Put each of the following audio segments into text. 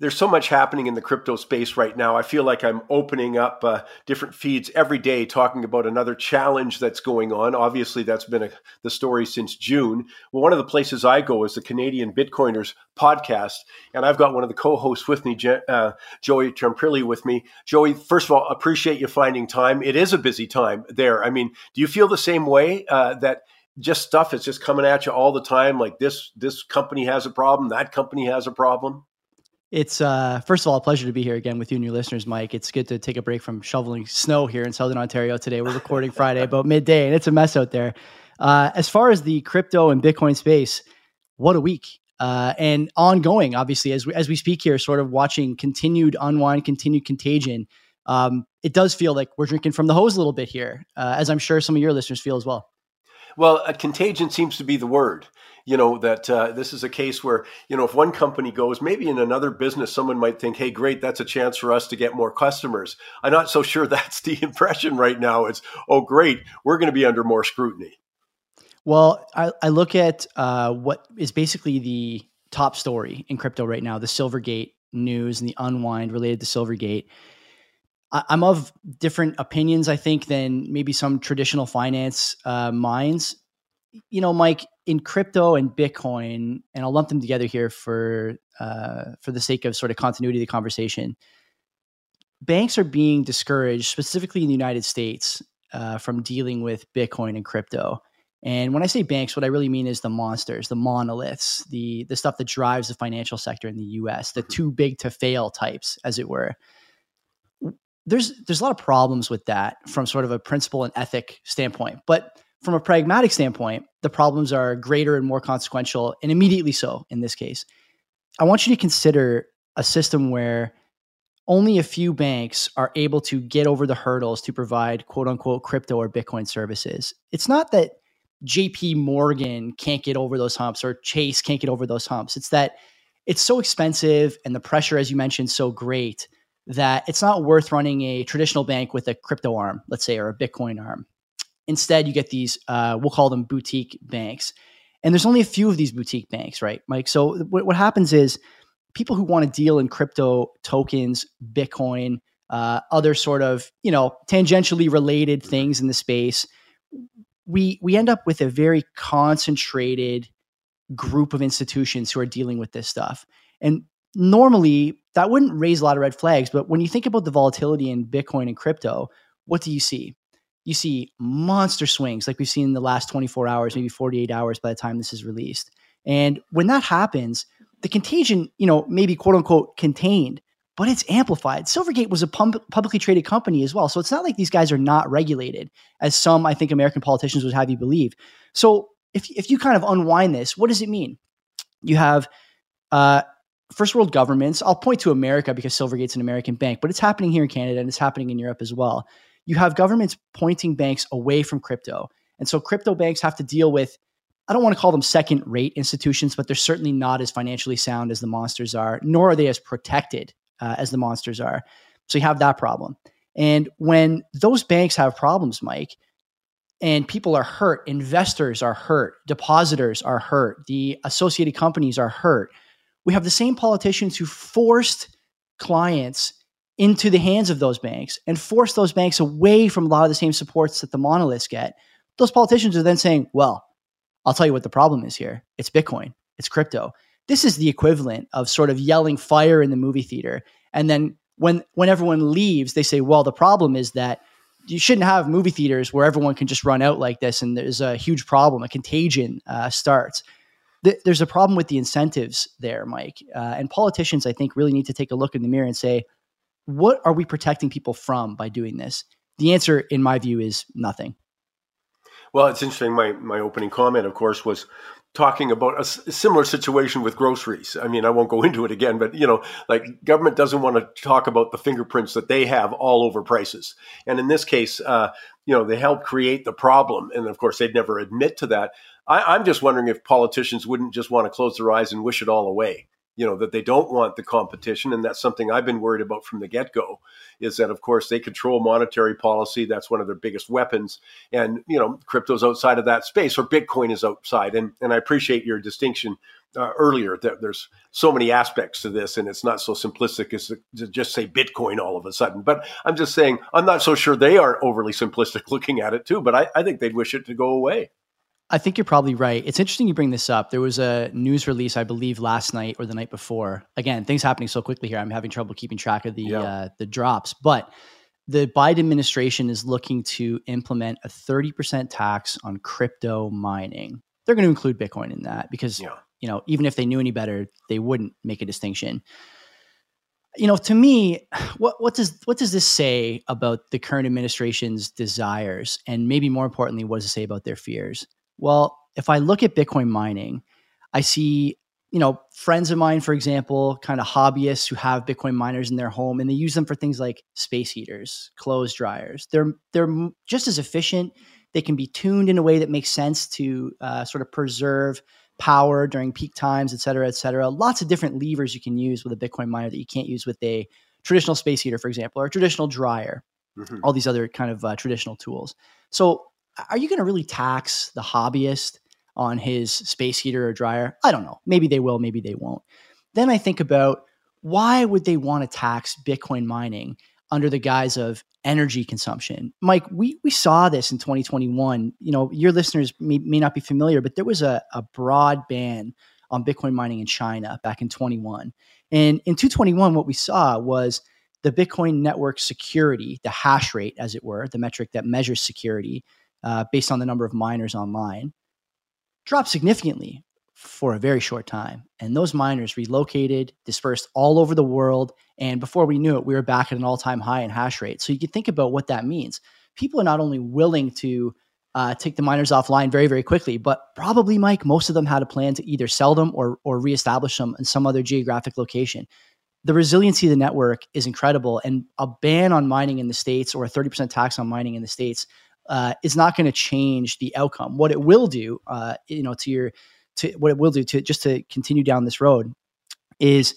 there's so much happening in the crypto space right now. I feel like I'm opening up uh, different feeds every day talking about another challenge that's going on. Obviously, that's been a, the story since June. Well, one of the places I go is the Canadian Bitcoiners podcast, and I've got one of the co-hosts with me, uh, Joey Tramprilli, with me. Joey, first of all, appreciate you finding time. It is a busy time there. I mean, do you feel the same way uh, that? just stuff is just coming at you all the time like this this company has a problem that company has a problem it's uh, first of all a pleasure to be here again with you and your listeners, Mike. It's good to take a break from shoveling snow here in Southern Ontario today. We're recording Friday about midday, and it's a mess out there. Uh, as far as the crypto and Bitcoin space, what a week! Uh, and ongoing, obviously, as we, as we speak here, sort of watching continued unwind, continued contagion. Um, it does feel like we're drinking from the hose a little bit here, uh, as I'm sure some of your listeners feel as well. Well, contagion seems to be the word. You know that uh, this is a case where you know if one company goes, maybe in another business, someone might think, "Hey, great, that's a chance for us to get more customers." I'm not so sure that's the impression right now. It's, "Oh, great, we're going to be under more scrutiny." Well, I, I look at uh, what is basically the top story in crypto right now: the Silvergate news and the unwind related to Silvergate. I'm of different opinions, I think, than maybe some traditional finance uh, minds. You know, Mike, in crypto and Bitcoin, and I'll lump them together here for uh, for the sake of sort of continuity of the conversation. Banks are being discouraged, specifically in the United States, uh, from dealing with Bitcoin and crypto. And when I say banks, what I really mean is the monsters, the monoliths, the the stuff that drives the financial sector in the U.S., the too big to fail types, as it were there's there's a lot of problems with that from sort of a principle and ethic standpoint. But from a pragmatic standpoint, the problems are greater and more consequential, and immediately so in this case. I want you to consider a system where only a few banks are able to get over the hurdles to provide quote unquote crypto or Bitcoin services. It's not that JP Morgan can't get over those humps or Chase can't get over those humps. It's that it's so expensive and the pressure, as you mentioned, so great that it's not worth running a traditional bank with a crypto arm, let's say, or a Bitcoin arm. Instead, you get these, uh, we'll call them boutique banks. And there's only a few of these boutique banks, right, Mike? So what, what happens is people who want to deal in crypto tokens, Bitcoin, uh, other sort of, you know, tangentially related things in the space, we we end up with a very concentrated group of institutions who are dealing with this stuff. And normally that wouldn't raise a lot of red flags. But when you think about the volatility in Bitcoin and crypto, what do you see? You see monster swings like we've seen in the last 24 hours, maybe 48 hours by the time this is released. And when that happens, the contagion, you know, maybe quote unquote contained, but it's amplified. Silvergate was a pub- publicly traded company as well. So it's not like these guys are not regulated, as some, I think, American politicians would have you believe. So if, if you kind of unwind this, what does it mean? You have uh, first world governments, I'll point to America because Silvergate's an American bank, but it's happening here in Canada and it's happening in Europe as well. You have governments pointing banks away from crypto. And so crypto banks have to deal with, I don't want to call them second rate institutions, but they're certainly not as financially sound as the monsters are, nor are they as protected uh, as the monsters are. So you have that problem. And when those banks have problems, Mike, and people are hurt, investors are hurt, depositors are hurt, the associated companies are hurt we have the same politicians who forced clients into the hands of those banks and force those banks away from a lot of the same supports that the monoliths get. Those politicians are then saying, well, I'll tell you what the problem is here. It's Bitcoin, it's crypto. This is the equivalent of sort of yelling fire in the movie theater. And then when when everyone leaves, they say, well, the problem is that you shouldn't have movie theaters where everyone can just run out like this and there's a huge problem, a contagion uh, starts there's a problem with the incentives there, Mike. Uh, and politicians, I think, really need to take a look in the mirror and say, what are we protecting people from by doing this? The answer, in my view, is nothing. Well, it's interesting. My my opening comment, of course, was talking about a, similar situation with groceries. I mean, I won't go into it again, but you know, like government doesn't want to talk about the fingerprints that they have all over prices. And in this case, uh, you know, they help create the problem, and of course, they'd never admit to that. I, I'm just wondering if politicians wouldn't just want to close their eyes and wish it all away you know that they don't want the competition and that's something i've been worried about from the get-go is that of course they control monetary policy that's one of their biggest weapons and you know crypto's outside of that space or bitcoin is outside and and i appreciate your distinction uh, earlier that there's so many aspects to this, and it's not so simplistic as to, just say Bitcoin all of a sudden. But I'm just saying I'm not so sure they are overly simplistic looking at it too. But I, I think they'd wish it to go away. I think you're probably right. It's interesting you bring this up. There was a news release, I believe, last night or the night before. Again, things happening so quickly here. I'm having trouble keeping track of the yeah. uh, the drops. But the Biden administration is looking to implement a 30% tax on crypto mining. They're going to include Bitcoin in that because yeah. you know even if they knew any better, they wouldn't make a distinction. You know, to me, what what does what does this say about the current administration's desires, and maybe more importantly, what does it say about their fears? Well, if I look at Bitcoin mining, I see, you know, friends of mine, for example, kind of hobbyists who have Bitcoin miners in their home and they use them for things like space heaters, clothes dryers. They're they're just as efficient. They can be tuned in a way that makes sense to uh, sort of preserve power during peak times, et cetera, et cetera. Lots of different levers you can use with a Bitcoin miner that you can't use with a traditional space heater, for example, or a traditional dryer. Mm-hmm. All these other kind of uh, traditional tools. So are you going to really tax the hobbyist on his space heater or dryer? I don't know. Maybe they will, maybe they won't. Then I think about why would they want to tax Bitcoin mining under the guise of energy consumption? Mike, we, we saw this in 2021. You know, your listeners may, may not be familiar, but there was a, a broad ban on Bitcoin mining in China back in 21. And in 221, what we saw was the Bitcoin network security, the hash rate, as it were, the metric that measures security, uh, based on the number of miners online dropped significantly for a very short time. And those miners relocated, dispersed all over the world. And before we knew it, we were back at an all time high in hash rate. So you can think about what that means. People are not only willing to uh, take the miners offline very, very quickly, but probably, Mike, most of them had a plan to either sell them or, or reestablish them in some other geographic location. The resiliency of the network is incredible. And a ban on mining in the States or a 30% tax on mining in the States uh, is not going to change the outcome. What it will do, uh, you know, to your to what it will do to just to continue down this road is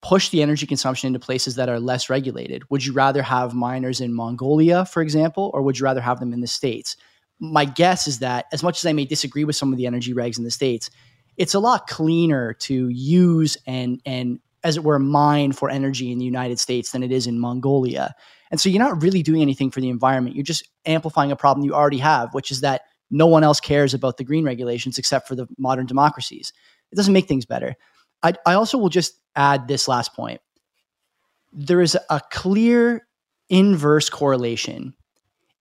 push the energy consumption into places that are less regulated. Would you rather have miners in Mongolia, for example, or would you rather have them in the states? My guess is that as much as I may disagree with some of the energy regs in the states, it's a lot cleaner to use and and as it were mine for energy in the United States than it is in Mongolia. And so you're not really doing anything for the environment. You're just amplifying a problem you already have, which is that no one else cares about the green regulations except for the modern democracies. It doesn't make things better. I, I also will just add this last point. There is a clear inverse correlation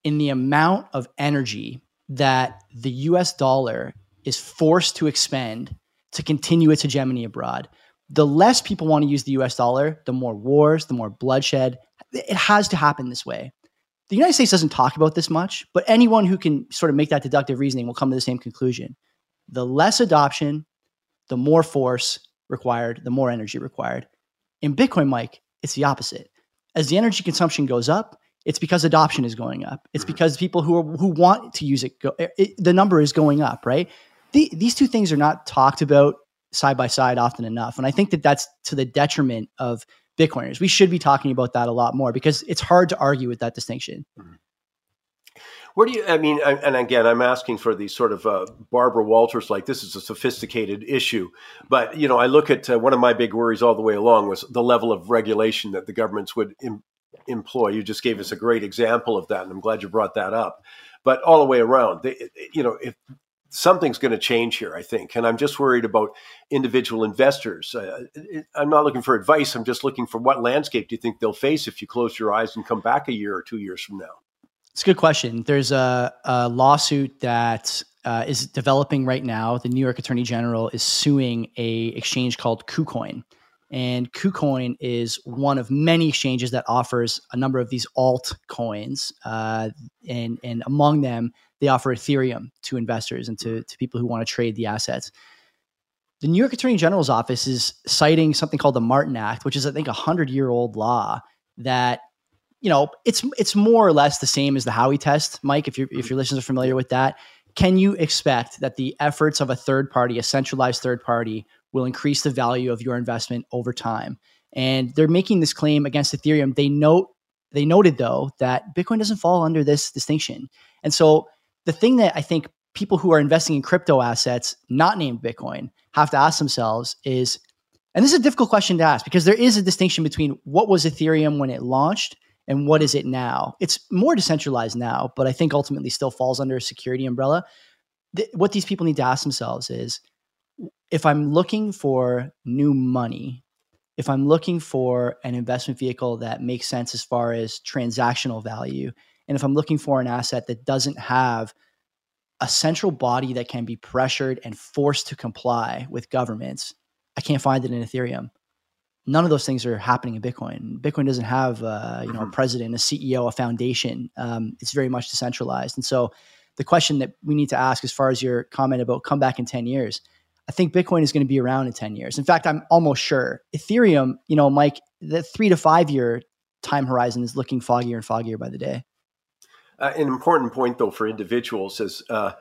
in the amount of energy that the US dollar is forced to expend to continue its hegemony abroad. The less people want to use the US dollar, the more wars, the more bloodshed, it has to happen this way. The United States doesn't talk about this much, but anyone who can sort of make that deductive reasoning will come to the same conclusion. The less adoption, the more force required, the more energy required. In Bitcoin, Mike, it's the opposite. As the energy consumption goes up, it's because adoption is going up. It's mm-hmm. because people who are, who want to use it, go, it the number is going up, right? The, these two things are not talked about side by side often enough, and I think that that's to the detriment of Bitcoiners. We should be talking about that a lot more because it's hard to argue with that distinction. Mm-hmm. Where do you, I mean, and again, I'm asking for these sort of uh, Barbara Walters, like this is a sophisticated issue. But, you know, I look at uh, one of my big worries all the way along was the level of regulation that the governments would Im- employ. You just gave us a great example of that, and I'm glad you brought that up. But all the way around, they, you know, if something's going to change here, I think. And I'm just worried about individual investors. Uh, I'm not looking for advice. I'm just looking for what landscape do you think they'll face if you close your eyes and come back a year or two years from now? It's a good question. There's a, a lawsuit that uh, is developing right now. The New York Attorney General is suing a exchange called KuCoin. And KuCoin is one of many exchanges that offers a number of these alt coins. Uh, and, and among them, they offer Ethereum to investors and to, to people who want to trade the assets. The New York Attorney General's office is citing something called the Martin Act, which is, I think, a hundred year old law that you know it's it's more or less the same as the Howey test, Mike. If your if your listeners are familiar with that, can you expect that the efforts of a third party, a centralized third party, will increase the value of your investment over time? And they're making this claim against Ethereum. They note they noted though that Bitcoin doesn't fall under this distinction, and so the thing that I think people who are investing in crypto assets not named Bitcoin have to ask themselves is, and this is a difficult question to ask because there is a distinction between what was Ethereum when it launched and what is it now. It's more decentralized now, but I think ultimately still falls under a security umbrella. Th- what these people need to ask themselves is if I'm looking for new money, if I'm looking for an investment vehicle that makes sense as far as transactional value, and if I'm looking for an asset that doesn't have a central body that can be pressured and forced to comply with governments, I can't find it in Ethereum. None of those things are happening in Bitcoin. Bitcoin doesn't have, uh, you know, a mm-hmm. president, a CEO, a foundation. Um, it's very much decentralized. And so, the question that we need to ask, as far as your comment about come back in ten years, I think Bitcoin is going to be around in ten years. In fact, I'm almost sure Ethereum. You know, Mike, the three to five year time horizon is looking foggier and foggier by the day. Uh, an important point, though, for individuals is, uh,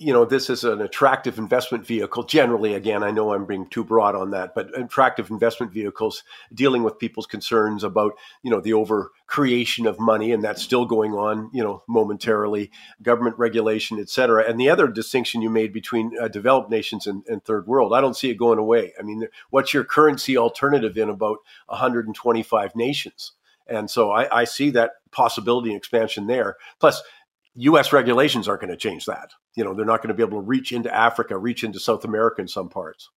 you know, this is an attractive investment vehicle. Generally, again, I know I'm being too broad on that, but attractive investment vehicles dealing with people's concerns about, you know, the over creation of money, and that's still going on, you know, momentarily, government regulation, et cetera. And the other distinction you made between uh, developed nations and, and third world, I don't see it going away. I mean, what's your currency alternative in about 125 nations? And so I, I see that possibility and expansion there. Plus, U.S. regulations aren't going to change that. You know, they're not going to be able to reach into Africa, reach into South America in some parts.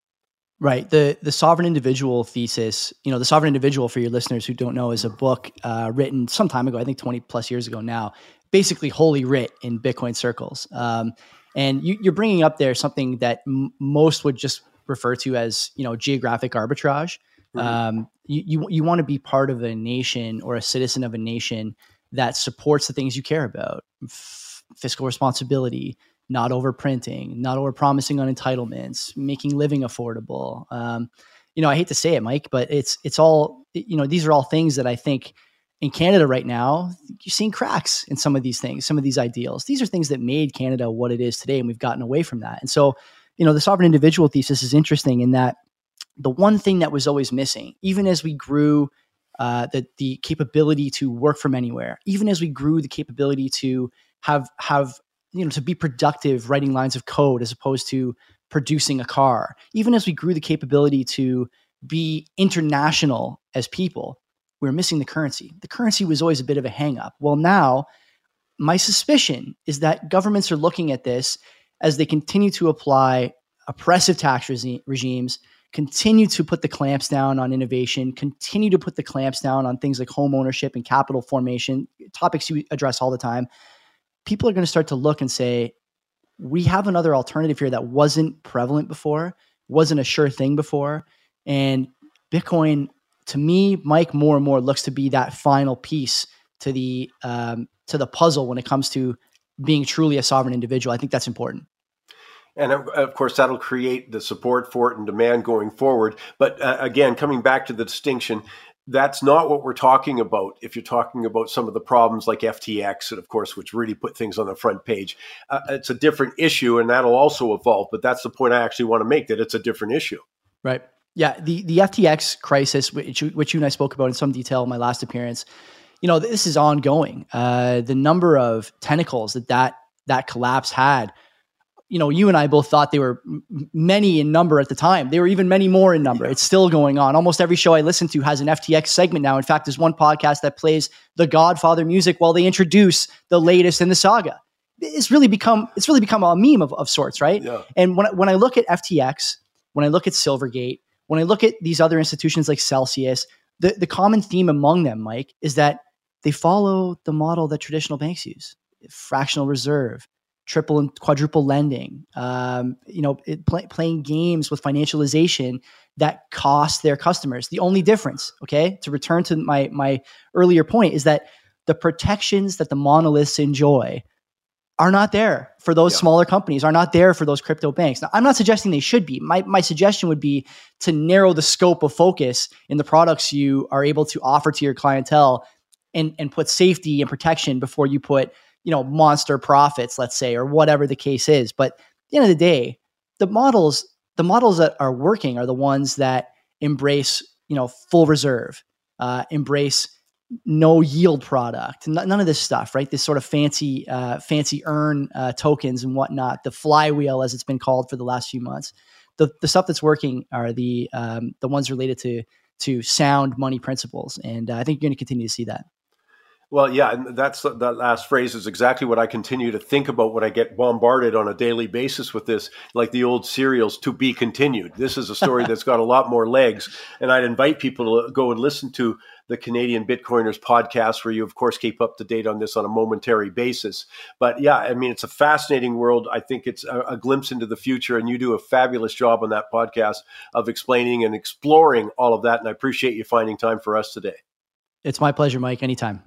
Right. The the sovereign individual thesis, you know, the sovereign individual for your listeners who don't know is a book uh, written some time ago, I think 20 plus years ago now, basically holy writ in Bitcoin circles. Um, and you, are bringing up there something that m- most would just refer to as, you know, geographic arbitrage. Mm-hmm. Um, you, you, you want to be part of a nation or a citizen of a nation that supports the things you care about. F- fiscal responsibility not overprinting not overpromising on entitlements making living affordable. Um, you know i hate to say it mike but it's it's all you know these are all things that i think in canada right now you're seeing cracks in some of these things some of these ideals. These are things that made canada what it is today and we've gotten away from that. And so you know the sovereign individual thesis is interesting in that the one thing that was always missing, even as we grew uh, the the capability to work from anywhere, even as we grew the capability to have have you know to be productive writing lines of code as opposed to producing a car, even as we grew the capability to be international as people, we were missing the currency. The currency was always a bit of a hangup. Well, now my suspicion is that governments are looking at this as they continue to apply oppressive tax regimes continue to put the clamps down on innovation, continue to put the clamps down on things like home ownership and capital formation, topics you address all the time, people are going to start to look and say, we have another alternative here that wasn't prevalent before, wasn't a sure thing before. And Bitcoin, to me, Mike, more and more looks to be that final piece to the um, to the puzzle when it comes to being truly a sovereign individual. I think that's important. And of course, that'll create the support for it and demand going forward. But uh, again, coming back to the distinction, that's not what we're talking about. If you're talking about some of the problems like FTX, and of course, which really put things on the front page, uh, it's a different issue, and that'll also evolve. But that's the point I actually want to make that it's a different issue. Right. Yeah. The the FTX crisis, which which you and I spoke about in some detail in my last appearance, you know, this is ongoing. Uh, the number of tentacles that that that collapse had you know, you and I both thought they were many in number at the time. They were even many more in number. Yeah. It's still going on. Almost every show I listen to has an FTX segment now. In fact, there's one podcast that plays the Godfather music while they introduce the latest in the saga. It's really become it's really become a meme of, of sorts, right? Yeah. And when when I look at FTX, when I look at Silvergate, when I look at these other institutions like Celsius, the, the common theme among them, Mike, is that they follow the model that traditional banks use fractional reserve, triple and quadruple lending, um, you know, it, play, playing games with financialization that cost their customers. The only difference, okay, to return to my my earlier point, is that the protections that the monoliths enjoy are not there for those yeah. smaller companies, are not there for those crypto banks. Now, I'm not suggesting they should be. My, my suggestion would be to narrow the scope of focus in the products you are able to offer to your clientele and, and put safety and protection before you put you know, monster profits, let's say, or whatever the case is. But at the end of the day, the models, the models that are working are the ones that embrace, you know, full reserve, uh, embrace no yield product, none of this stuff, right? This sort of fancy, uh, fancy earn uh, tokens and whatnot, the flywheel as it's been called for the last few months. The, the stuff that's working are the um, the ones related to to sound money principles, and uh, I think you're going to continue to see that. Well, yeah, and that's that last phrase is exactly what I continue to think about when I get bombarded on a daily basis with this, like the old serials to be continued. This is a story that's got a lot more legs, and I'd invite people to go and listen to the Canadian Bitcoiners podcast, where you, of course, keep up to date on this on a momentary basis. But yeah, I mean, it's a fascinating world. I think it's a, a glimpse into the future, and you do a fabulous job on that podcast of explaining and exploring all of that. And I appreciate you finding time for us today. It's my pleasure, Mike. Anytime.